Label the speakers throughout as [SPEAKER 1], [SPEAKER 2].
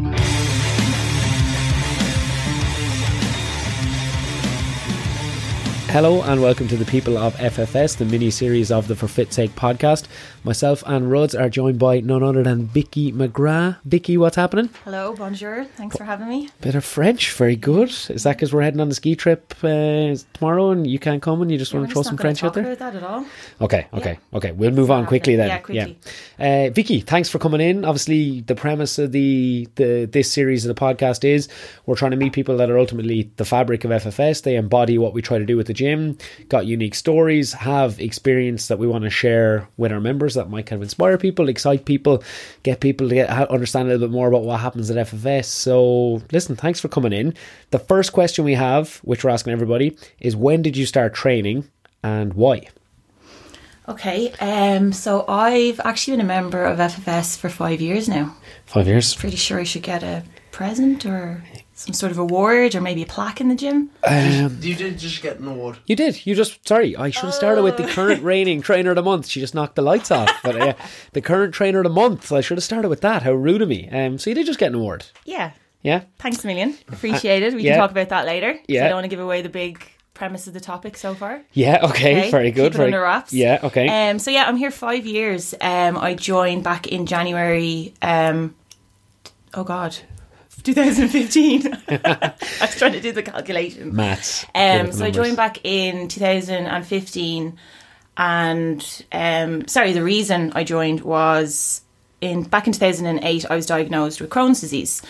[SPEAKER 1] Bye. Hello and welcome to the People of FFS, the mini series of the For Fit Sake podcast. Myself and Ruds are joined by none other than Vicky McGrath. Vicky, what's happening?
[SPEAKER 2] Hello, bonjour. Thanks for having me.
[SPEAKER 1] Bit of French, very good. Is that because we're heading on the ski trip uh, tomorrow and you can't come and you just
[SPEAKER 2] Yeah,
[SPEAKER 1] want to throw some French out there?
[SPEAKER 2] about that at all.
[SPEAKER 1] Okay, okay, okay. We'll move on quickly then.
[SPEAKER 2] Yeah, quickly.
[SPEAKER 1] Yeah. Uh, Vicky, thanks for coming in. Obviously, the premise of the, the this series of the podcast is we're trying to meet people that are ultimately the fabric of FFS. They embody what we try to do with the gym. Got unique stories, have experience that we want to share with our members that might kind of inspire people, excite people, get people to get, understand a little bit more about what happens at FFS. So, listen, thanks for coming in. The first question we have, which we're asking everybody, is when did you start training and why?
[SPEAKER 2] Okay, um, so I've actually been a member of FFS for five years now.
[SPEAKER 1] Five years.
[SPEAKER 2] Pretty sure I should get a present or some sort of award or maybe a plaque in the gym.
[SPEAKER 1] Um,
[SPEAKER 3] You did just get an award.
[SPEAKER 1] You did. You just sorry. I should have started with the current reigning trainer of the month. She just knocked the lights off. But uh, the current trainer of the month. I should have started with that. How rude of me. Um. So you did just get an award.
[SPEAKER 2] Yeah,
[SPEAKER 1] Yeah.
[SPEAKER 2] thanks a million. Appreciated. We
[SPEAKER 1] yeah.
[SPEAKER 2] can talk about that later.
[SPEAKER 1] Yeah.
[SPEAKER 2] I don't want to give away the big premise of the topic so far.
[SPEAKER 1] Yeah. Okay.
[SPEAKER 2] Okay,
[SPEAKER 1] Very good.
[SPEAKER 2] keep it
[SPEAKER 1] very
[SPEAKER 2] under wraps.
[SPEAKER 1] Yeah. Okay.
[SPEAKER 2] Um, so yeah, I'm here five years. Um, I joined back in January. Um, oh God, 2015. I was trying to do the calculation.
[SPEAKER 1] Maths.
[SPEAKER 2] Um, so I joined back in 2015, and um, sorry, the reason I joined was in back in 2008. I was diagnosed with Crohn's disease.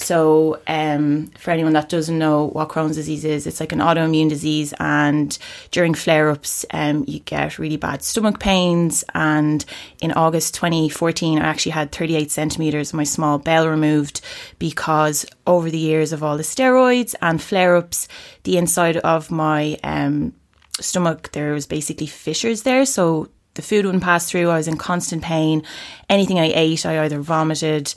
[SPEAKER 2] So, um, for anyone that doesn't know what Crohn's disease is, it's like an autoimmune disease, and during flare ups, um, you get really bad stomach pains. And in August 2014, I actually had 38 centimeters of my small bowel removed because over the years of all the steroids and flare ups, the inside of my um, stomach, there was basically fissures there. So the food wouldn't pass through. I was in constant pain. Anything I ate, I either vomited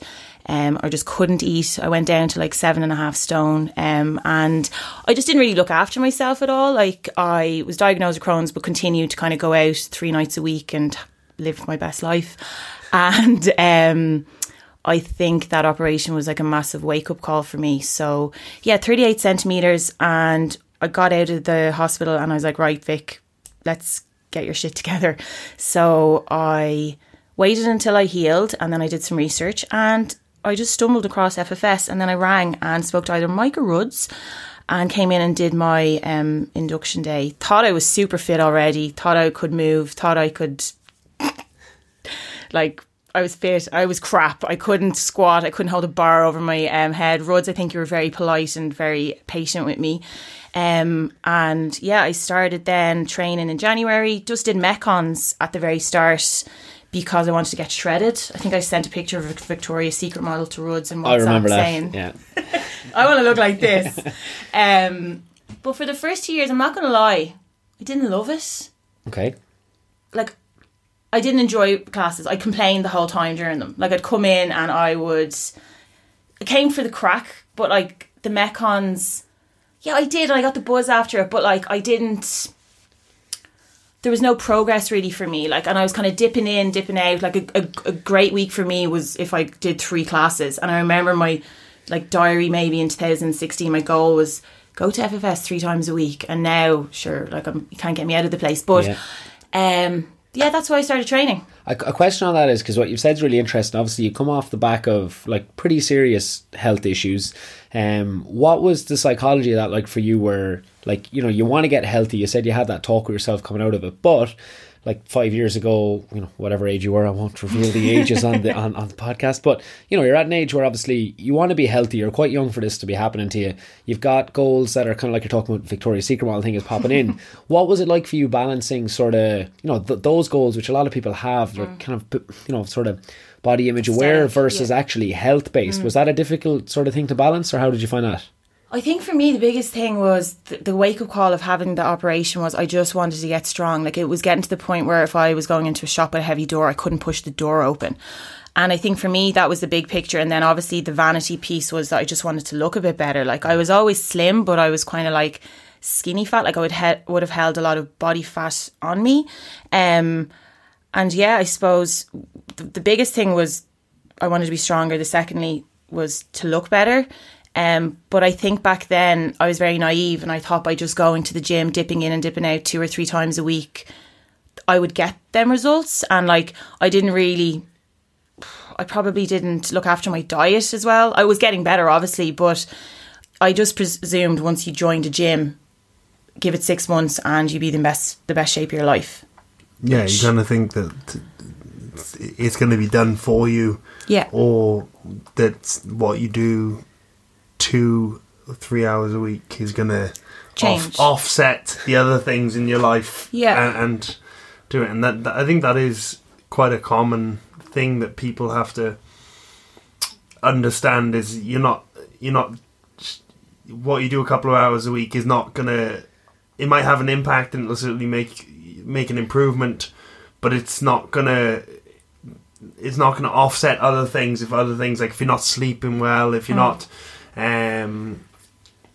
[SPEAKER 2] um, or just couldn't eat. I went down to like seven and a half stone. Um, and I just didn't really look after myself at all. Like I was diagnosed with Crohn's, but continued to kind of go out three nights a week and lived my best life. And, um, I think that operation was like a massive wake up call for me. So, yeah, 38 centimeters. And I got out of the hospital and I was like, right, Vic, let's get your shit together. So, I waited until I healed and then I did some research and I just stumbled across FFS and then I rang and spoke to either Micah Rudds and came in and did my um, induction day. Thought I was super fit already, thought I could move, thought I could like I was fit. I was crap. I couldn't squat. I couldn't hold a bar over my um, head. Ruds, I think you were very polite and very patient with me. Um, and yeah, I started then training in January. Just did Metcons at the very start because I wanted to get shredded. I think I sent a picture of a Victoria's Secret model to Ruds and WhatsApp
[SPEAKER 1] I remember that.
[SPEAKER 2] saying,
[SPEAKER 1] Yeah.
[SPEAKER 2] I want to look like this. um, but for the first two years, I'm not going to lie, I didn't love it.
[SPEAKER 1] Okay.
[SPEAKER 2] Like, I didn't enjoy classes. I complained the whole time during them. Like, I'd come in and I would. I came for the crack, but like the Metcons, yeah, I did. And I got the buzz after it, but like, I didn't. There was no progress really for me. Like, and I was kind of dipping in, dipping out. Like, a, a, a great week for me was if I did three classes. And I remember my like diary maybe in 2016, my goal was go to FFS three times a week. And now, sure, like I'm, you can't get me out of the place. But
[SPEAKER 1] Yeah.
[SPEAKER 2] um, yeah, that's why I started training.
[SPEAKER 1] A, a question on that is because what you've said is really interesting. Obviously, you come off the back of like pretty serious health issues. Um, what was the psychology of that like for you? Where like you know you want to get healthy. You said you had that talk with yourself coming out of it, but like five years ago, you know whatever age you were, I won't reveal the ages on the on, on the podcast. But you know you're at an age where obviously you want to be healthy. You're quite young for this to be happening to you. You've got goals that are kind of like you're talking about. Victoria's Secret model thing is popping in. what was it like for you balancing sort of you know th- those goals which a lot of people have? They're mm. kind of you know sort of body image aware versus
[SPEAKER 2] yeah.
[SPEAKER 1] actually health based. Mm. Was that a difficult sort of thing to balance, or how did you find that?
[SPEAKER 2] I think for me the biggest thing was the, the wake up call of having the operation was I just wanted to get strong. Like it was getting to the point where if I was going into a shop with a heavy door, I couldn't push the door open. And I think for me that was the big picture. And then obviously the vanity piece was that I just wanted to look a bit better. Like I was always slim, but I was kind of like skinny fat. Like I would he- would have held a lot of body fat on me. Um, and yeah, I suppose the, the biggest thing was I wanted to be stronger. The secondly was to look better. Um, but I think back then I was very naive and I thought by just going to the gym, dipping in and dipping out two or three times a week, I would get them results. And like, I didn't really, I probably didn't look after my diet as well. I was getting better, obviously, but I just presumed once you joined a gym, give it six months and you'd be the best, the best shape of your life.
[SPEAKER 3] Yeah, you kind of think that it's going to be done for you.
[SPEAKER 2] Yeah.
[SPEAKER 3] Or that what you do two, three hours a week is going to
[SPEAKER 2] Change.
[SPEAKER 3] offset the other things in your life.
[SPEAKER 2] Yeah.
[SPEAKER 3] And, and do it. And that, that I think that is quite a common thing that people have to understand is you're not you're not what you do a couple of hours a week is not gonna it might have an impact and it'll certainly make make an improvement but it's not gonna it's not gonna offset other things if other things like if you're not sleeping well if you're mm. not um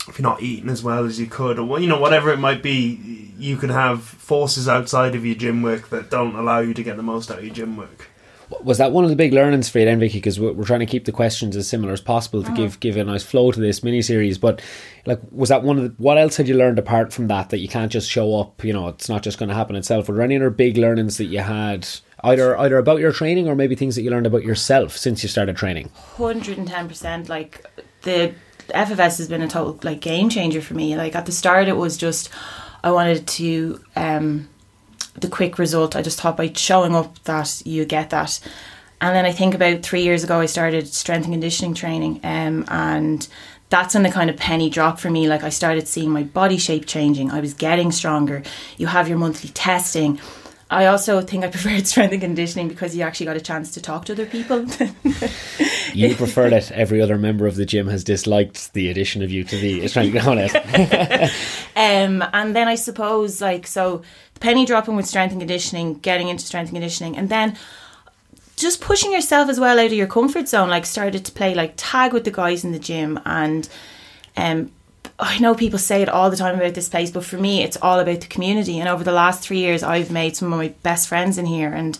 [SPEAKER 3] if you're not eating as well as you could or you know whatever it might be you can have forces outside of your gym work that don't allow you to get the most out of your gym work
[SPEAKER 1] Was that one of the big learnings for you then, Vicky? Because we're, we're trying to keep the questions as similar as possible to give give a nice flow to this mini series. But like, was that one of the, what else had you learned apart from that that you can't just show up? You know, it's not just going to happen itself. Were there any other big learnings that you had? Either either about your training or maybe things that you learned about yourself since you started training.
[SPEAKER 2] hundred and ten percent. Like the FFS has been a total like game changer for me. Like at the start, it was just I wanted to um, the quick result. I just thought by showing up that you get that. And then I think about three years ago, I started strength and conditioning training, um, and that's when the kind of penny dropped for me. Like I started seeing my body shape changing. I was getting stronger. You have your monthly testing. I also think I preferred strength and conditioning because you actually got a chance to talk to other people.
[SPEAKER 1] You prefer that every other member of the gym has disliked the addition of you to the strength and conditioning.
[SPEAKER 2] Um, and then I suppose like so penny dropping with strength and conditioning, getting into strength and conditioning, and then just pushing yourself as well out of your comfort zone. Like started to play like tag with the guys in the gym, and um, I know people say it all the time about this place, but for me, it's all about the community. And over the last three years, I've made some of my best friends in here, and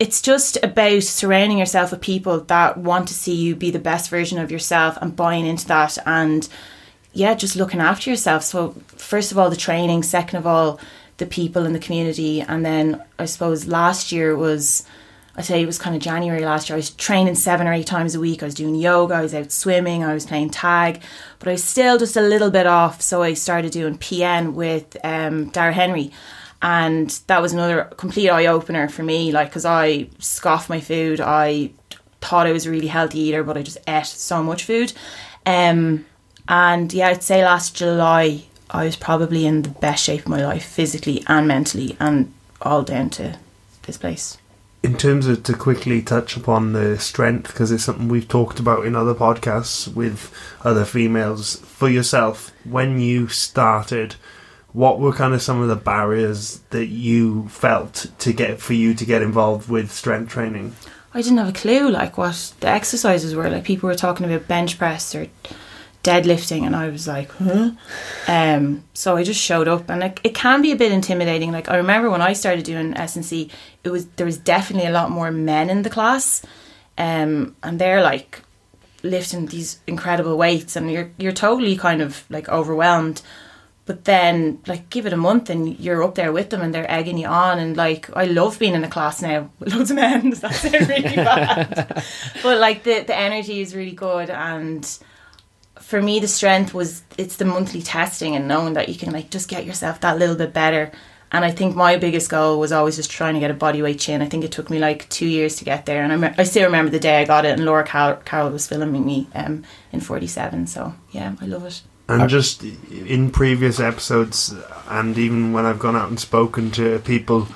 [SPEAKER 2] it's just about surrounding yourself with people that want to see you be the best version of yourself and buying into that and yeah just looking after yourself. So first of all the training. Second of all the people in the community. And then i suppose last year was i say it was kind of january last year i was training seven or eight times a week. I was doing yoga i was out swimming i was playing tag but i was still just a little bit off so i started doing pn with um, dara henry. And that was another complete eye opener for me like because i scoffed my food i thought i was a really healthy eater but i just ate so much food. Um and yeah i'd say last july i was probably in the best shape of my life physically and mentally and all down to this place
[SPEAKER 3] in terms of to quickly touch upon the strength because it's something we've talked about in other podcasts with other females for yourself when you started what were kind of some of the barriers that you felt to get for you to get involved with strength training
[SPEAKER 2] I didn't have a clue like what the exercises were. Like people were talking about bench press or deadlifting, and I was like, huh. Um, so I just showed up, and like it can be a bit intimidating. Like I remember when I started doing S and C, it was there was definitely a lot more men in the class, um, and they're like lifting these incredible weights, and you're you're totally kind of like overwhelmed. But then, like, give it a month and you're up there with them and they're egging you on. And, like, I love being in a class now with loads of men. That's really bad. but, like, the, the energy is really good. And for me, the strength was it's the monthly testing and knowing that you can, like, just get yourself that little bit better. And I think my biggest goal was always just trying to get a bodyweight chin. I think it took me like two years to get there. And I, me- I still remember the day I got it, and Laura Car- Carroll was filming me um, in 47. So, yeah, I love it.
[SPEAKER 3] and just in previous episodes and even when I've gone out and spoken to people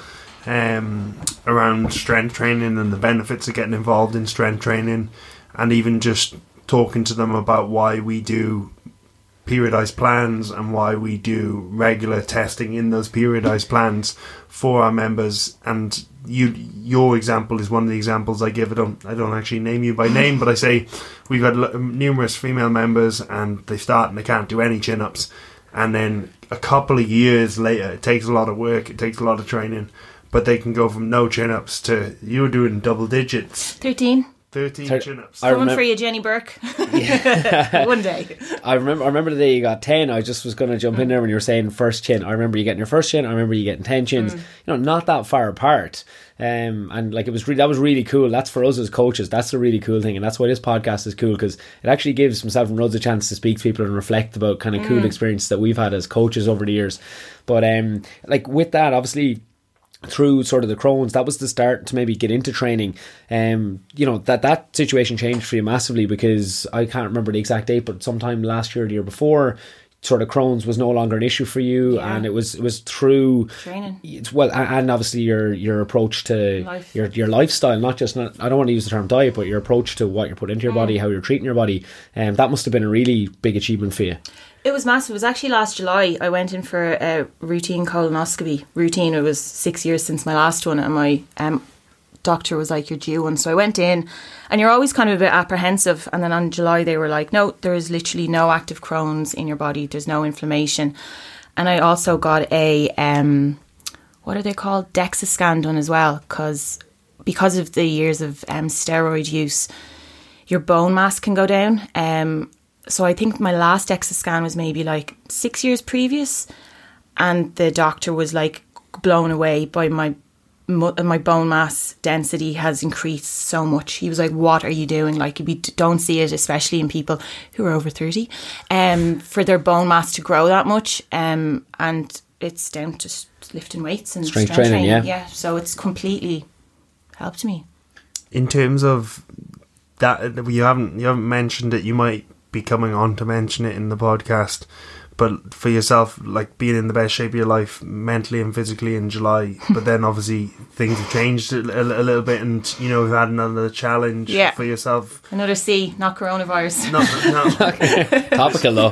[SPEAKER 3] um, around strength training and the benefits of getting involved in strength training and even just talking to them about why we do periodized plans and why we do regular testing in those periodized plans for our members. And you your example is one of the examples I give. I don't I don't actually name you by name but I say we've got l- numerous female members and they start and they can't do any chin-ups. And then a couple of years later it takes a lot of work it takes a lot of training but they can go from no chin-ups to you were doing double digits.
[SPEAKER 2] 13.
[SPEAKER 3] 13
[SPEAKER 1] Thir-
[SPEAKER 3] chin ups.
[SPEAKER 1] I
[SPEAKER 2] Coming
[SPEAKER 1] remem-
[SPEAKER 2] for you, Jenny Burke. One day.
[SPEAKER 1] I remember. I remember the day you got ten. I just was going to jump in there when you were saying first chin. I remember you getting your first chin. I remember you getting ten chins. You know, not that far apart. Um, and like it was really that was really cool. That's for us as coaches. That's a really cool thing, and that's why this podcast is cool because it actually gives myself and Ruds a chance to speak to people and reflect about kind of cool experiences that we've had as coaches over the years. But um, like with that, obviously through sort of the Crohn's, that was the start to maybe get into training. Um, you know that that situation changed for you massively because I can't remember the exact date, but sometime last year, or the year before, sort of Crohn's was no longer an issue for you,
[SPEAKER 2] Yeah.
[SPEAKER 1] and it was it was through
[SPEAKER 2] Training.
[SPEAKER 1] It's well, and obviously your your approach to
[SPEAKER 2] Life.
[SPEAKER 1] your your lifestyle, not just not. I don't want to use the term diet, but your approach to what you're putting into your
[SPEAKER 2] Mm.
[SPEAKER 1] body, how you're treating your body, and um, that must have been a really big achievement for you.
[SPEAKER 2] It was massive. It was actually last July. I went in for a routine colonoscopy. Routine. It was six years since my last one, and my um, doctor was like, "You're due one." So I went in, and you're always kind of a bit apprehensive. And then on July, they were like, "No, there is literally no active Crohn's in your body. There's no inflammation." And I also got a um, what are they called? DEXA scan done as well, because because of the years of um, steroid use, your bone mass can go down. Um, so I think my last DEXA scan was maybe like six years previous, and the doctor was like blown away by my my bone mass density has increased so much. He was like, "What are you doing?" Like we don't see it, especially in people who are over thirty, um, for their bone mass to grow that much, um, and it's down to lifting weights and
[SPEAKER 1] Strength training, yeah.
[SPEAKER 2] yeah. So it's completely helped me.
[SPEAKER 3] in terms of that you haven't you haven't mentioned it you might be coming on to mention it in the podcast but for yourself like being in the best shape of your life mentally and physically in july but then obviously things have changed a, a, a little bit and you know we've had another challenge
[SPEAKER 2] Yeah.
[SPEAKER 3] for yourself
[SPEAKER 2] Another C, not coronavirus.
[SPEAKER 3] not, not,
[SPEAKER 1] Topical though.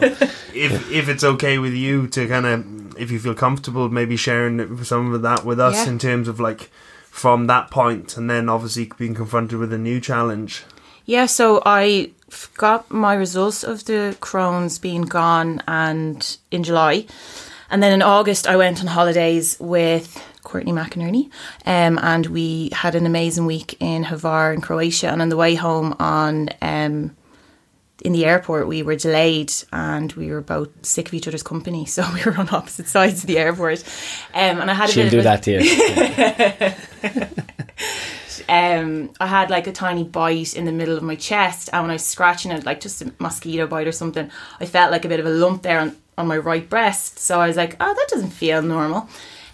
[SPEAKER 3] if if it's okay with you to kind of if you feel comfortable maybe sharing some of that with us
[SPEAKER 2] Yeah.
[SPEAKER 3] in terms of like from that point and then obviously being confronted with a new challenge
[SPEAKER 2] Yeah, so I f- got my results of the Crohn's being gone and in July. And then in August I went on holidays with Courtney McInerney um, and we had an amazing week in Hvar in Croatia and on the way home on um, in the airport we were delayed and we were both sick of each other's company so we were on opposite sides of the airport um, and I had a
[SPEAKER 1] She'll
[SPEAKER 2] bit
[SPEAKER 1] do
[SPEAKER 2] of a,
[SPEAKER 1] that to you.
[SPEAKER 2] um, I had like a tiny bite in the middle of my chest, and when I was scratching it, like just a mosquito bite or something, I felt like a bit of a lump there on, on my right breast. So I was like, oh, that doesn't feel normal.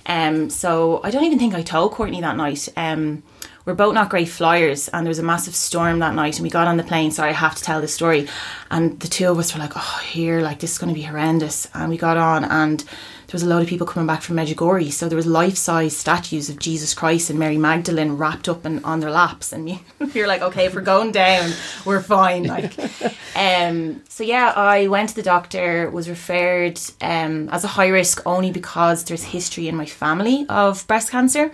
[SPEAKER 2] Um, so I don't even think I told Courtney that night. Um, we're both not great flyers, and there was a massive storm that night, and we got on the plane. Sorry, I have to tell this story. And the two of us were like, "Oh, here, like this is going to be horrendous." And we got on, and there was a lot of people coming back from Medjugorje, so there was life-size statues of Jesus Christ and Mary Magdalene wrapped up in, on their laps, and were like, "Okay, if we're going down, we're fine." Like, um, so yeah, I went to the doctor, was referred um, as a high risk only because there's history in my family of breast cancer.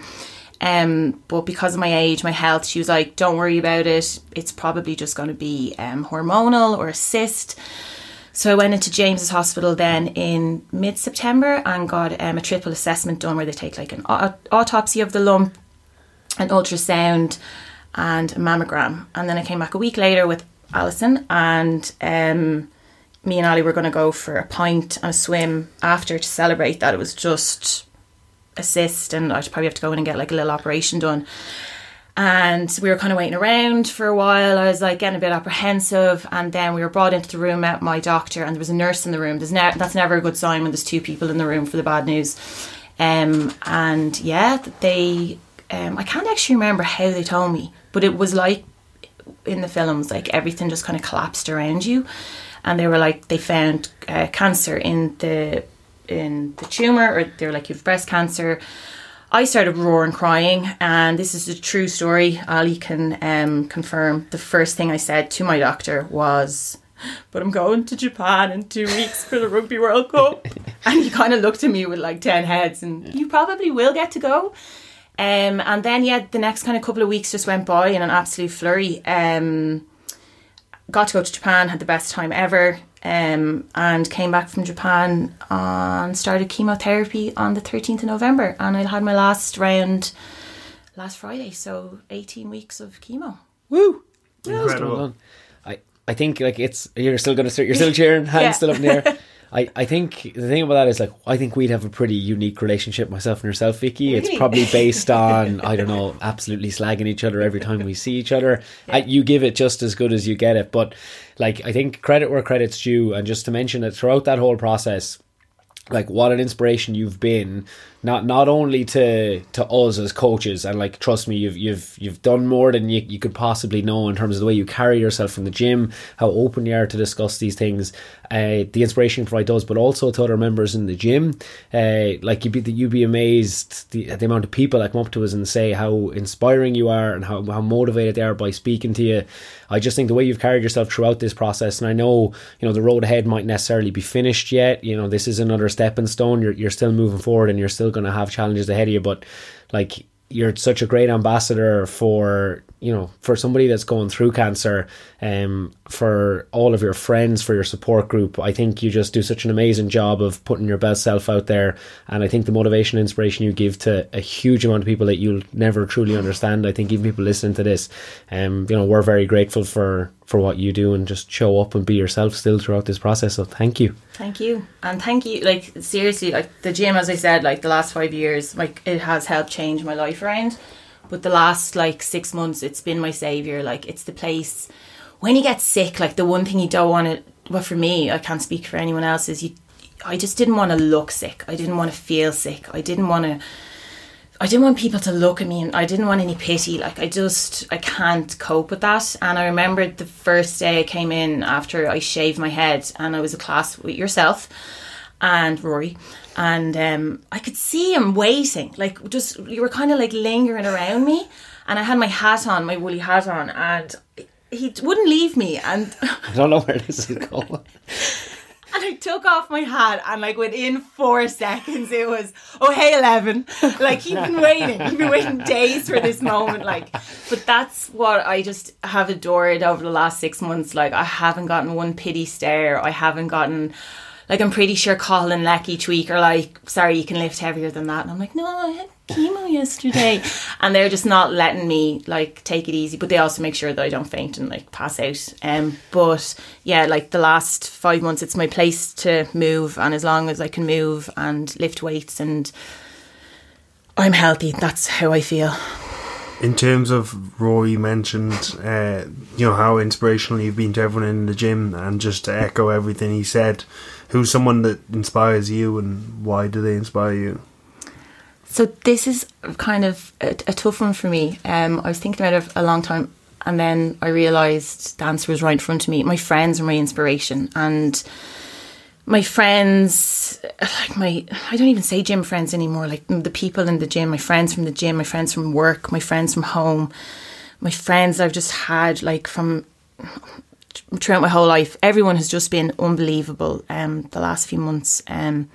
[SPEAKER 2] Um, but because of my age, my health, she was like, "Don't worry about it. It's probably just going to be um, hormonal or a cyst." So I went into James's Hospital then in mid September and got um, a triple assessment done where they take like an au- autopsy of the lump, an ultrasound, and a mammogram. And then I came back a week later with Alison and um, me and Ali were going to go for a pint and a swim after to celebrate that it was just a cyst and I'd probably have to go in and get like a little operation done. And we were kind of waiting around for a while. I was like getting a bit apprehensive, and then we were brought into the room, met my doctor, and there was a nurse in the room. There's ne- that's never a good sign when there's two people in the room for the bad news. Um, and yeah, they. Um, I can't actually remember how they told me, but it was like in the films, like everything just kind of collapsed around you, and they were like they found uh, cancer in the in the tumor, or they were like you've breast cancer. I started roaring crying, and this is a true story. Ali can um, confirm. The first thing I said to my doctor was, "But I'm going to Japan in two weeks for the Rugby World Cup," and he kind of looked at me with like ten heads, and you probably will get to go. Um, and then yeah, the next kind of couple of weeks just went by in an absolute flurry. Um, got to go to Japan, had the best time ever, um, and came back from Japan and started chemotherapy on the 13th of November. And I had my last round last Friday, so 18 weeks of chemo.
[SPEAKER 1] Woo!
[SPEAKER 3] Incredible.
[SPEAKER 1] I, I think like it's you're still gonna start you're still cheering hands
[SPEAKER 2] Yeah.
[SPEAKER 1] still up in the air. I, I think the thing about that is like I think we'd have a pretty unique relationship myself and yourself Vicky. It's probably based on I don't know absolutely slagging each other every time we see each other. I, you give it just as good as you get it. But like I think credit where credit's due. And just to mention that throughout that whole process like what an inspiration you've been not not only to to us as coaches and like trust me you've you've you've done more than you, you could possibly know in terms of the way you carry yourself in the gym how open you are to discuss these things uh, the inspiration you provide does but also to other members in the gym uh, like you'd be you'd be amazed the, the amount of people that come up to us and say how inspiring you are and how, how motivated they are by speaking to you I just think the way you've carried yourself throughout this process, and I know you know the road ahead might necessarily be finished yet. You know this is another stepping stone. You're you're still moving forward, and you're still going to have challenges ahead of you. But like you're such a great ambassador for you know for somebody that's going through cancer um for all of your friends for your support group i think you just do such an amazing job of putting your best self out there and i think the motivation inspiration you give to a huge amount of people that you'll never truly understand i think even people listening to this um you know we're very grateful for for what you do and just show up and be yourself still throughout this process so thank you
[SPEAKER 2] Thank you. And thank you. Like, seriously, like, the gym, as I said, like, the last five years, like, it has helped change my life around. But the last, like, six months, it's been my savior. Like, it's the place. When you get sick, like, the one thing you don't want to, well, for me, I can't speak for anyone else, is you, I just didn't want to look sick. I didn't want to feel sick. I didn't want to. I didn't want people to look at me and I didn't want any pity. Like I just I can't cope with that. And I remember the first day I came in after I shaved my head and I was a class with yourself and Rory. And um, I could see him waiting. Like just you were kind of like lingering around me and I had my hat on, my woolly hat on and he wouldn't leave me and
[SPEAKER 1] i don't know where this is going
[SPEAKER 2] And I took off my hat, and like within four seconds, it was oh hey eleven. Like he'd been waiting, he'd been waiting days for this moment. Like, but that's what I just have adored over the last six months. Like, I haven't gotten one pity stare. I haven't gotten. Like I'm pretty sure Colin and Leck each week are like, sorry, you can lift heavier than that. And I'm like, no, I had chemo yesterday. and they're just not letting me like take it easy. But they also make sure that I don't faint and like pass out. Um but yeah, like the last five months it's my place to move and as long as I can move and lift weights and I'm healthy, that's how I feel.
[SPEAKER 3] In terms of Roy, you mentioned, uh, you know, how inspirational you've been to everyone in the gym, and just to echo everything he said, who's someone that inspires you, and why do they inspire you?
[SPEAKER 2] So this is kind of a, a tough one for me. Um, I was thinking about it a long time, and then I realised the answer was right in front of me. My friends are my inspiration, and my friends, like my, I don't even say gym friends anymore. Like the people in the gym, my friends from the gym, my friends from work, my friends from home, my friends I've just had like from throughout my whole life. Everyone has just been unbelievable. Um, the last few months. Um.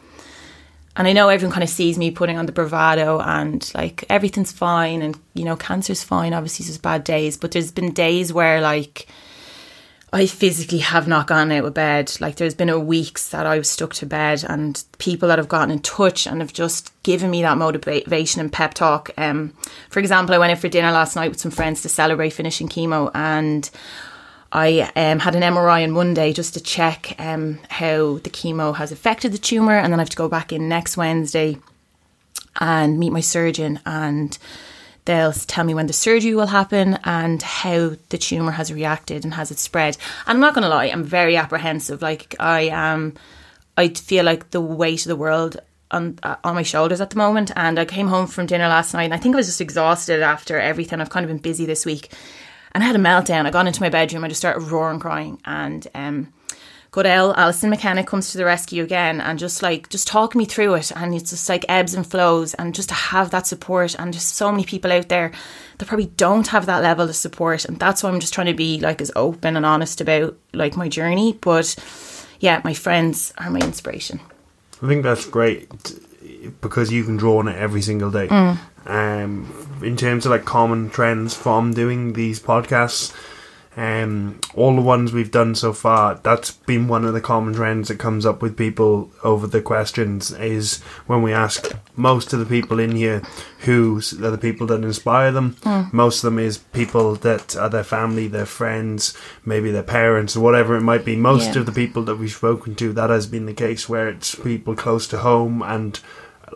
[SPEAKER 2] And I know everyone kind of sees me putting on the bravado and like everything's fine and you know cancer's fine. Obviously, there's bad days, but there's been days where like I physically have not gone out of bed. Like there's been a weeks that I was stuck to bed, and people that have gotten in touch and have just given me that motivation and pep talk. Um, for example, I went out for dinner last night with some friends to celebrate finishing chemo, and I um, had an MRI on Monday just to check um, how the chemo has affected the tumour, and then I have to go back in next Wednesday and meet my surgeon, and they'll tell me when the surgery will happen and how the tumour has reacted and has it spread. And I'm not going to lie, I'm very apprehensive. Like I am, I feel like the weight of the world on uh, on my shoulders at the moment. And I came home from dinner last night, and I think I was just exhausted after everything. I've kind of been busy this week, and I had a meltdown. I got into my bedroom, I just started roaring, crying, and um, Goodell, Alison McKenna comes to the rescue again and just like just talk me through it and it's just like ebbs and flows and just to have that support and just so many people out there that probably don't have that level of support and that's why I'm just trying to be like as open and honest about like my journey but yeah my friends are my inspiration
[SPEAKER 3] I think that's great because you can draw on it every single day. Um, in terms of like common trends from doing these podcasts, um, all the ones we've done so far, that's been one of the common trends that comes up with people over the questions is when we ask most of the people in here who are the people that inspire them. Most of them is people that are their family, their friends, maybe their parents, or whatever it might be. Most
[SPEAKER 2] Yeah.
[SPEAKER 3] of the people that we've spoken to, that has been the case where it's people close to home and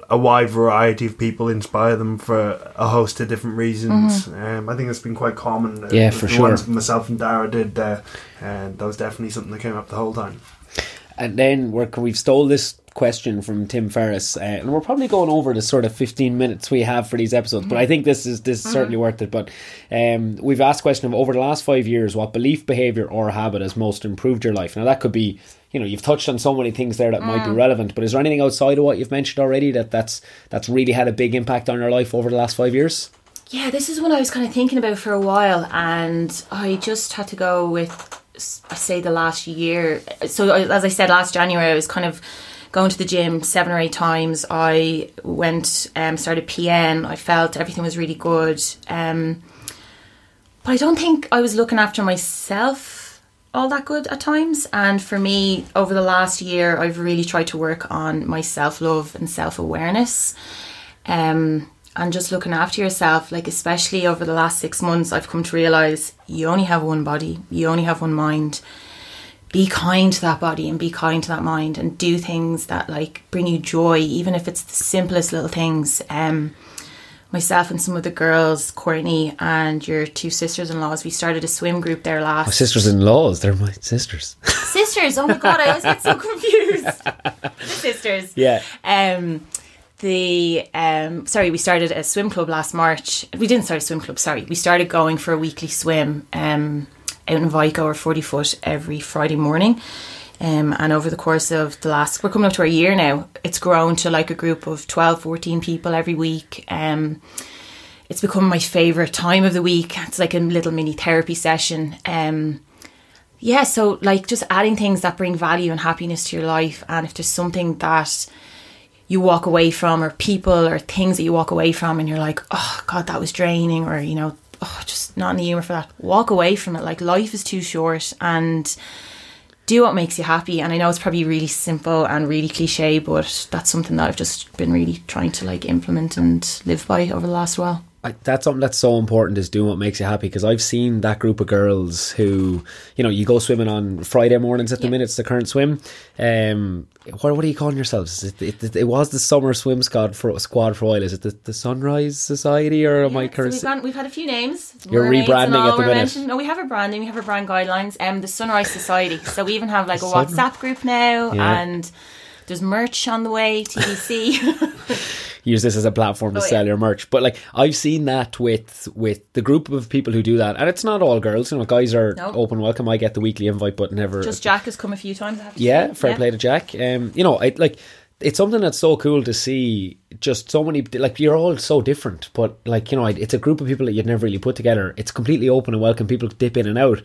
[SPEAKER 3] a wide variety of people inspire them for a host of different reasons. Um, I think it's been quite common. Uh,
[SPEAKER 1] Yeah,
[SPEAKER 3] the
[SPEAKER 1] for
[SPEAKER 3] ones
[SPEAKER 1] sure.
[SPEAKER 3] myself and Dara did, uh, and that was definitely something that came up the whole time.
[SPEAKER 1] And then we're, we've stole this question from Tim Ferriss, uh, and we're probably going over the sort of fifteen minutes we have for these episodes. But I think this is this is certainly worth it. But um, we've asked the question of over the last five years, what belief, behavior, or habit has most improved your life? Now that could be, you know, you've touched on so many things there that might be relevant. But is there anything outside of what you've mentioned already that that's that's really had a big impact on your life over the last five years?
[SPEAKER 2] Yeah, this is one I was kind of thinking about for a while, and I just had to go with, I say, the last year. So, as I said last January, I was kind of going to the gym seven or eight times. I went, um, started PN. I felt everything was really good. Um, but I don't think I was looking after myself all that good at times. And for me, over the last year, I've really tried to work on my self love and self awareness. Um, and just looking after yourself, like especially over the last six months, I've come to realize you only have one body, you only have one mind. Be kind to that body and be kind to that mind, and do things that like bring you joy, even if it's the simplest little things. Um, myself and some of the girls, Courtney and your two sisters-in-laws, we started a swim group there last.
[SPEAKER 1] My sisters in laws, they're my sisters.
[SPEAKER 2] sisters. Oh my god, I always get so confused. the sisters.
[SPEAKER 1] Yeah.
[SPEAKER 2] Um, the um, sorry, we started a swim club last March. We didn't start a swim club. Sorry, we started going for a weekly swim um, out in Vico or Forty Foot every Friday morning. Um, and over the course of the last, we're coming up to a year now. It's grown to like a group of 12, 14 people every week. Um, it's become my favorite time of the week. It's like a little mini therapy session. Um, yeah, so like just adding things that bring value and happiness to your life, and if there's something that you walk away from, or people or things that you walk away from, and you're like, oh god, that was draining, or you know, oh, just not in the humor for that. Walk away from it. Like life is too short, and do what makes you happy. And I know it's probably really simple and really cliche, but that's something that I've just been really trying to like implement and live by over the last while.
[SPEAKER 1] I, that's something that's so important is doing what makes you happy because I've seen that group of girls who you know you go swimming on Friday mornings at the
[SPEAKER 2] Yeah.
[SPEAKER 1] minute it's the current swim um what, what are you calling yourselves it, it, it, it was the summer swim squad for squad for a while is it the, the Sunrise Society or am I
[SPEAKER 2] Yeah, so we've, gone, we've had a few names.
[SPEAKER 1] You're rebranding at the minute.
[SPEAKER 2] mentioned. No, we have a branding. We have a brand guidelines. Um, the Sunrise Society. So we even have like a WhatsApp group now,
[SPEAKER 1] Yeah.
[SPEAKER 2] and there's merch on the way. TBC.
[SPEAKER 1] use this as a platform to
[SPEAKER 2] Oh,
[SPEAKER 1] sell
[SPEAKER 2] yeah.
[SPEAKER 1] your merch. But like I've seen that with with the group of people who do that, and it's not all girls. You know, guys are
[SPEAKER 2] No.
[SPEAKER 1] open welcome. I get the weekly invite, but never.
[SPEAKER 2] Just Jack has come a few times. I have to
[SPEAKER 1] yeah,
[SPEAKER 2] say.
[SPEAKER 1] fair play to Jack. Um, you know, I like it's something that's so cool to see. Just so many like you're all so different, but like you know, it's a group of people that you'd never really put together. It's completely open and welcome. People dip in and out.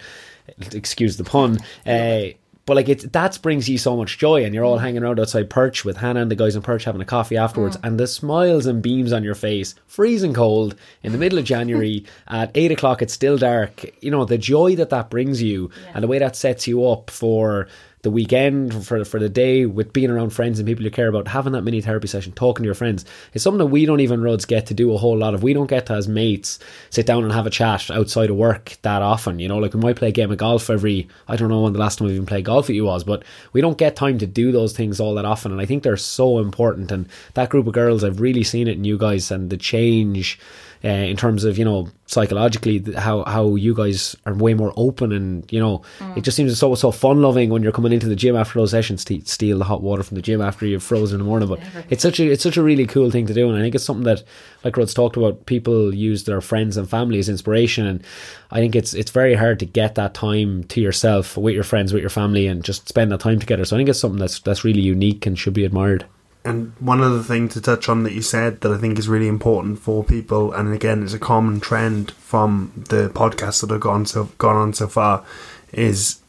[SPEAKER 1] Excuse the pun. Uh, but like it, that brings you so much joy, and you're all mm. hanging around outside Perch with Hannah and the guys in Perch having a coffee afterwards, mm. and the smiles and beams on your face, freezing cold in the middle of January at eight o'clock. It's still dark. You know the joy that that brings you, and the way that sets you up for the weekend for for the day with being around friends and people you care about, having that mini therapy session, talking to your friends, is something that we don't even Ruds get to do a whole lot of. We don't get to as mates sit down and have a chat outside of work that often. You know, like we might play a game of golf every I don't know when the last time we even played golf with you was, but we don't get time to do those things all that often. And I think they're so important. And that group of girls, I've really seen it in you guys and the change. Uh, in terms of you know psychologically how how you guys are way more open and you know it just seems so so fun loving when you're coming into the gym after those sessions to steal the hot water from the gym after you've frozen in the morning. But it's such a it's such a really cool thing to do. And I think it's something that like Rod's talked about people use their friends and family as inspiration. And I think it's it's very hard to get that time to yourself with your friends with your family and just spend that time together. So I think it's something that's that's really unique and should be admired
[SPEAKER 3] And one other thing to touch on that you said that I think is really important for people, and again, it's a common trend from the podcasts that have gone so gone on so far, is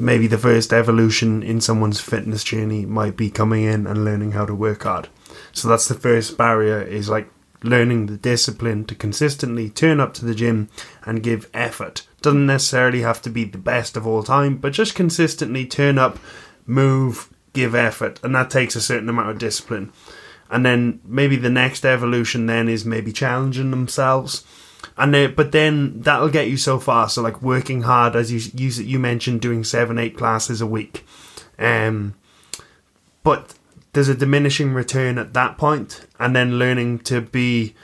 [SPEAKER 3] maybe the first evolution in someone's fitness journey might be coming in and learning how to work hard. So that's the first barrier is like learning the discipline to consistently turn up to the gym and give effort. Doesn't necessarily have to be the best of all time, but just consistently turn up, move, give effort, and that takes a certain amount of discipline. And then maybe the next evolution then is maybe challenging themselves. And then, but then that'll get you so far. So like working hard, as you you, you mentioned, doing seven eight classes a week, um, but there's a diminishing return at that point, and then learning to be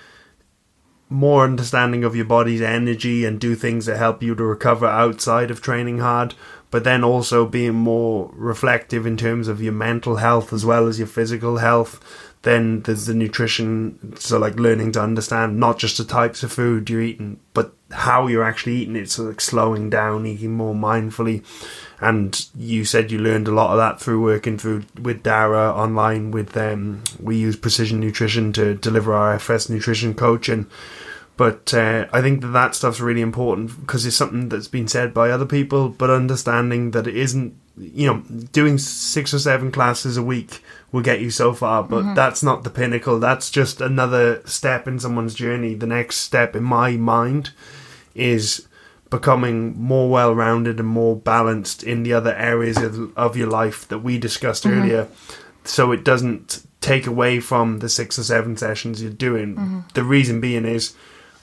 [SPEAKER 3] more understanding of your body's energy and do things that help you to recover outside of training hard, but then also being more reflective in terms of your mental health as well as your physical health. Then there's the nutrition, so like learning to understand not just the types of food you're eating, but how you're actually eating it. So like slowing down, eating more mindfully. And you said you learned a lot of that through working through with Dara online. With them, we use Precision Nutrition to deliver our FS nutrition coaching. But uh, I think that that stuff's really important because it's something that's been said by other people, but understanding that it isn't, you know, doing six or seven classes a week will get you so far, but mm-hmm. that's not the pinnacle. That's just another step in someone's journey. The next step, in my mind, is becoming more well rounded and more balanced in the other areas of, of your life that we discussed mm-hmm. earlier. So it doesn't take away from the six or seven sessions you're doing. Mm-hmm. The reason being is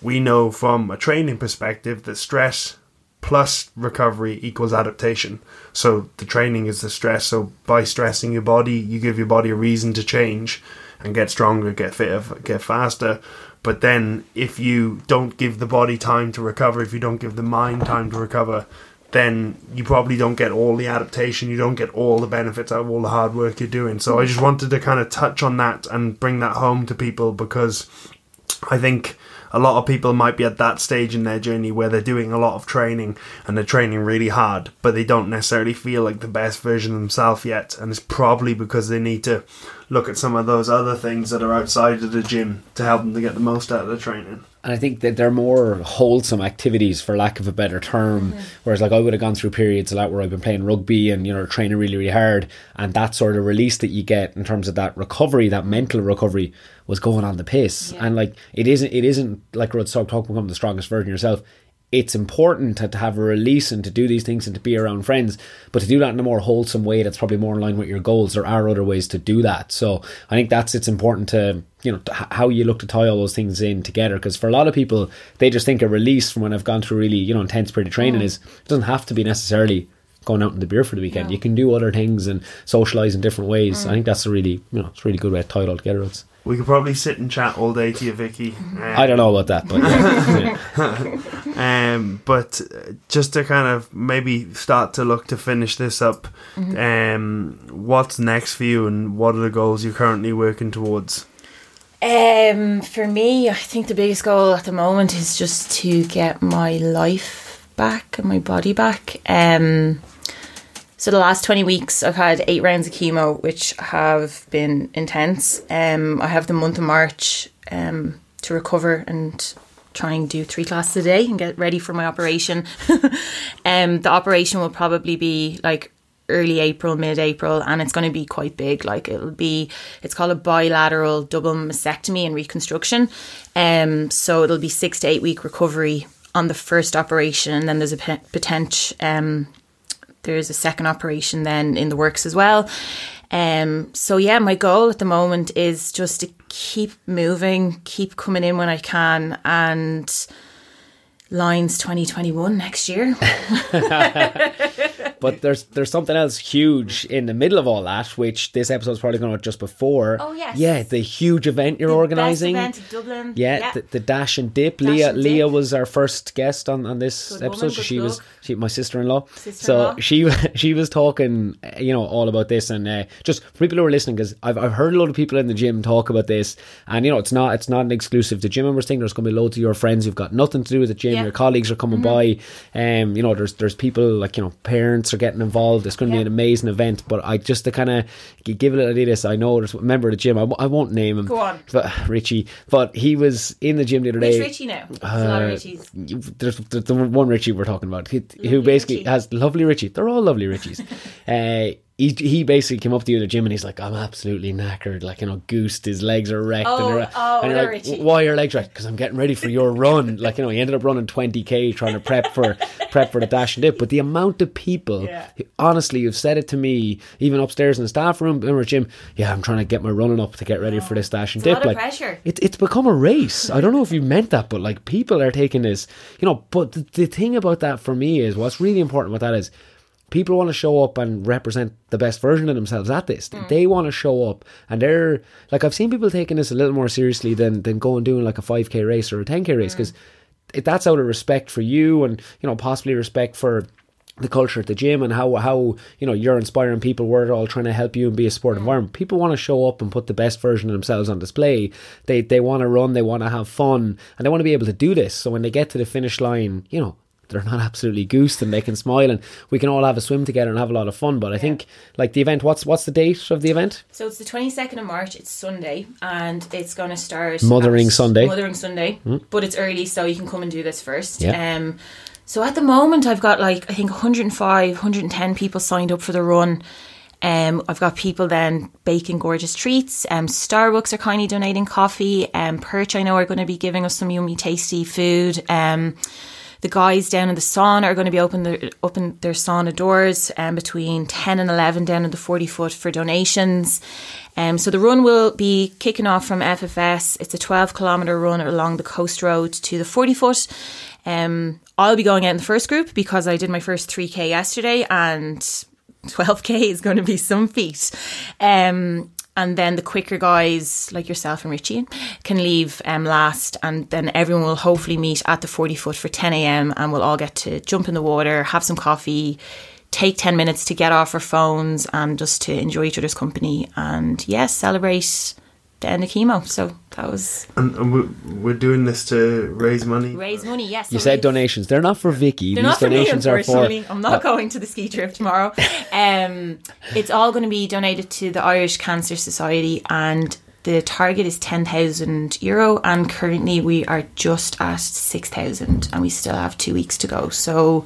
[SPEAKER 3] we know from a training perspective that stress plus recovery equals adaptation. So the training is the stress. So by stressing your body, you give your body a reason to change and get stronger, get fitter, get faster. But then if you don't give the body time to recover, if you don't give the mind time to recover, then you probably don't get all the adaptation, you don't get all the benefits out of all the hard work you're doing. So I just wanted to kind of touch on that and bring that home to people because I think a lot of people might be at that stage in their journey where they're doing a lot of training and they're training really hard, but they don't necessarily feel like the best version of themselves yet. And it's probably because they need to look at some of those other things that are outside of the gym to help them to get the most out of the training.
[SPEAKER 1] And I think that they're more wholesome activities, for lack of a better term. Mm-hmm. Whereas, like, I would have gone through periods a lot where I've been playing rugby and, you know, training really, really hard. And that sort of release that you get in terms of that recovery, that mental recovery, was going on the piss. Yeah. And, like, it isn't, it isn't like Rod talk, talk become the strongest version of yourself it's important to, to have a release and to do these things and to be around friends, but to do that in a more wholesome way that's probably more in line with your goals. There are other ways to do that. So I think that's it's important to you know how you look to tie all those things in together because for a lot of people they just think a release from when I've gone through really you know intense period of training mm. is it doesn't have to be necessarily going out in the beer for the weekend. Yeah. You can do other things and socialize in different ways. Mm. I think that's a really you know it's a really good way to tie it all together. It's,
[SPEAKER 3] we could probably sit and chat all day to you, Vicky. Um,
[SPEAKER 1] I don't know about that, but
[SPEAKER 3] yeah. um, but just to kind of maybe start to look to finish this up, mm-hmm. um, what's next for you, and what are the goals you're currently working towards?
[SPEAKER 2] Um, for me, I think the biggest goal at the moment is just to get my life back and my body back. Um, so the last 20 weeks, I've had eight rounds of chemo, which have been intense. Um, I have the month of March um, to recover and try and do three classes a day and get ready for my operation. um, the operation will probably be like early April, mid April, and it's going to be quite big. Like it'll be, it's called a bilateral double mastectomy and reconstruction. Um, so it'll be six to eight week recovery on the first operation, and then there's a potential um, there's a second operation then in the works as well. Um, so yeah, my goal at the moment is just to keep moving, keep coming in when I can, and Lines 2021 next year.
[SPEAKER 1] but there's there's something else huge in the middle of all that, which this episode's probably going out just before.
[SPEAKER 2] Oh yes,
[SPEAKER 1] yeah, the huge event you're organising.
[SPEAKER 2] Best Event in Dublin.
[SPEAKER 1] Yeah,
[SPEAKER 2] yeah.
[SPEAKER 1] The, the, dash and dip. Dash Leah and Leah was our first guest on, on this good episode. Woman, she was she my sister in law. So she she was talking, you know, all about this and uh, just for people who are listening, because I've I've heard a lot of people in the gym talk about this, and you know, it's not it's not an exclusive to gym members thing. There's going to be loads of your friends who've got nothing to do with the gym. Yeah. Your colleagues are coming mm-hmm. by. Um, you know, there's there's people like you know parents are getting involved. It's going to yeah. be an amazing event. But I just to kind of give it a idea. This I know there's a member of the gym. I, I won't name him.
[SPEAKER 2] Go on,
[SPEAKER 1] but Richie. But he was in the gym the other
[SPEAKER 2] Which
[SPEAKER 1] day.
[SPEAKER 2] Richie now? Uh, a lot of Richies.
[SPEAKER 1] There's, there's the one Richie we're talking about, who, who basically Richie. has lovely Richie. They're all lovely Richies. uh, he he basically came up to you in the gym and he's like, I'm absolutely knackered, like you know, goosed. His legs are wrecked,
[SPEAKER 2] Oh,
[SPEAKER 1] and,
[SPEAKER 2] oh,
[SPEAKER 1] and you're like,
[SPEAKER 2] itchy.
[SPEAKER 1] why are your legs wrecked? Because I'm getting ready for your run. Like you know, he ended up running 20k trying to prep for prep for the dash and dip. But the amount of people,
[SPEAKER 2] Yeah.
[SPEAKER 1] honestly, you've said it to me, even upstairs in the staff room in our gym. Yeah, I'm trying to get my running up to get ready for this dash and dip. like
[SPEAKER 2] pressure.
[SPEAKER 1] it, it's become a race. I don't know if you meant that, but like people are taking this, you know. But the, the thing about that for me is what's really important about that is people want to show up and represent the best version of themselves at this. Mm. They want to show up, and they're like I've seen people taking this a little more seriously than than going doing like a five k race or a ten k mm. race because that's out of respect for you and you know possibly respect for the culture at the gym and how how you know you're inspiring people we're all trying to help you and be a sport mm. environment. People want to show up and put the best version of themselves on display. They they want to run they want to have fun and they want to be able to do this. So when they get to the finish line you know they're not absolutely goosed and they can smile and we can all have a swim together and have a lot of fun but i think like the event what's what's the date of the event
[SPEAKER 2] So it's the 22nd of March, it's Sunday, and it's going to start.
[SPEAKER 1] Mothering Sunday.
[SPEAKER 2] Mothering Sunday. But it's early, so you can come and do this first.
[SPEAKER 1] Yeah.
[SPEAKER 2] Um, so at the moment, I've got like, I think 105, 110 people signed up for the run. Um, I've got people then baking gorgeous treats. Um, Starbucks are kindly donating coffee. Um, Perch, I know, are going to be giving us some yummy, tasty food. Um, the guys down in the sauna are going to be open their open their sauna doors um, between 10 and 11 down in the 40 foot for donations. Um, so the run will be kicking off from FFS. It's a 12 kilometre run along the coast road to the 40 foot. Um, I'll be going out in the first group because I did my first 3k yesterday and 12k is going to be some feat. Um, and then the quicker guys like yourself and Richie can leave um, last, and then everyone will hopefully meet at the 40 foot for 10 a.m. and we'll all get to jump in the water, have some coffee, take 10 minutes to get off our phones and just to enjoy each other's company and yes, celebrate the end of chemo. So that was
[SPEAKER 3] And, and we're, we're doing this to raise money.
[SPEAKER 2] raise money. Yes,
[SPEAKER 1] you
[SPEAKER 2] so
[SPEAKER 1] said
[SPEAKER 2] we-
[SPEAKER 1] donations they're not for vicky
[SPEAKER 2] They're
[SPEAKER 1] these
[SPEAKER 2] not for me,
[SPEAKER 1] donations are for.
[SPEAKER 2] I'm not going to the ski trip tomorrow. Um, it's all going to be donated to the Irish Cancer Society, and the target is ten thousand euro. And currently, we are just at six thousand, and we still have two weeks to go. So,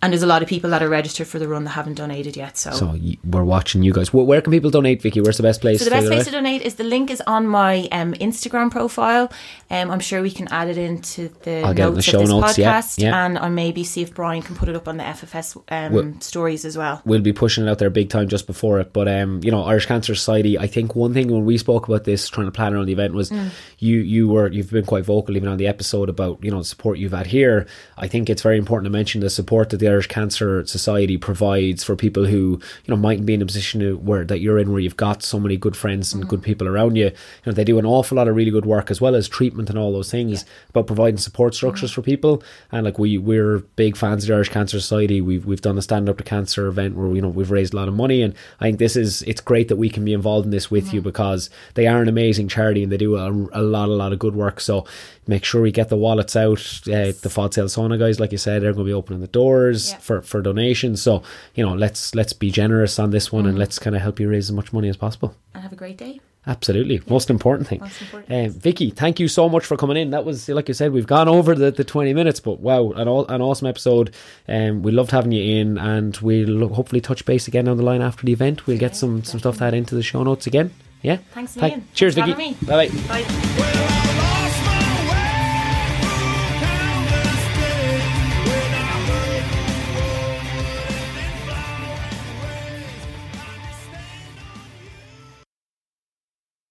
[SPEAKER 2] and there's a lot of people that are registered for the run that haven't donated yet. So.
[SPEAKER 1] so we're watching you guys where, can people donate vicky where's the best place
[SPEAKER 2] So the best
[SPEAKER 1] to
[SPEAKER 2] place to donate is the link is on my um, Instagram profile. Um, I'm sure we can add it into the
[SPEAKER 1] I'll
[SPEAKER 2] notes
[SPEAKER 1] the
[SPEAKER 2] of this
[SPEAKER 1] notes,
[SPEAKER 2] podcast,
[SPEAKER 1] yeah.
[SPEAKER 2] and I'll maybe see if Brian can put it up on the FFS um,
[SPEAKER 1] Well-
[SPEAKER 2] stories as well.
[SPEAKER 1] we'll be pushing it out there big time just before it. But um, you know, Irish Cancer Society. I think one thing when we spoke about this, trying to plan around the event, was
[SPEAKER 2] Mm.
[SPEAKER 1] you you were you've been quite vocal even on the episode about you know the support you've had here. I think it's very important to mention the support that the Irish Cancer Society provides for people who you know mightn't be in a position where that you're in, where you've got so many good friends and
[SPEAKER 2] Mm.
[SPEAKER 1] good people around you. You know, they do an awful lot of really good work as well as treatment and all those things about providing support structures mm. for people. And like we we're big fans of the Irish Cancer Society. We've we've done a stand up to cancer event where you know we've raised a lot of money, and I think this is it's great that we can be involved in this with you mm-hmm. because they are an amazing charity and they do a, a lot a lot of good work. So make sure we get the wallets out. Uh, the Fod Sale Sauna guys, like you said, they're going to be opening the doors
[SPEAKER 2] Yeah.
[SPEAKER 1] for for donations. So you know let's let's be generous on this one and mm. let's kind of help you raise as much money as possible.
[SPEAKER 2] And have a great day.
[SPEAKER 1] Absolutely, most important thing.
[SPEAKER 2] Most important.
[SPEAKER 1] Um, Vicky, thank you so much for coming in. That was, like you said, we've gone over the, the twenty minutes, but wow, an, all, an awesome episode. Um, we loved having you in, and we'll hopefully touch base again on the line after the event. We'll get some some stuff add into the show notes again. Yeah.
[SPEAKER 2] Thanks a
[SPEAKER 1] Thank- Cheers,
[SPEAKER 2] Thanks
[SPEAKER 1] Vicky. Bye bye.
[SPEAKER 2] Bye.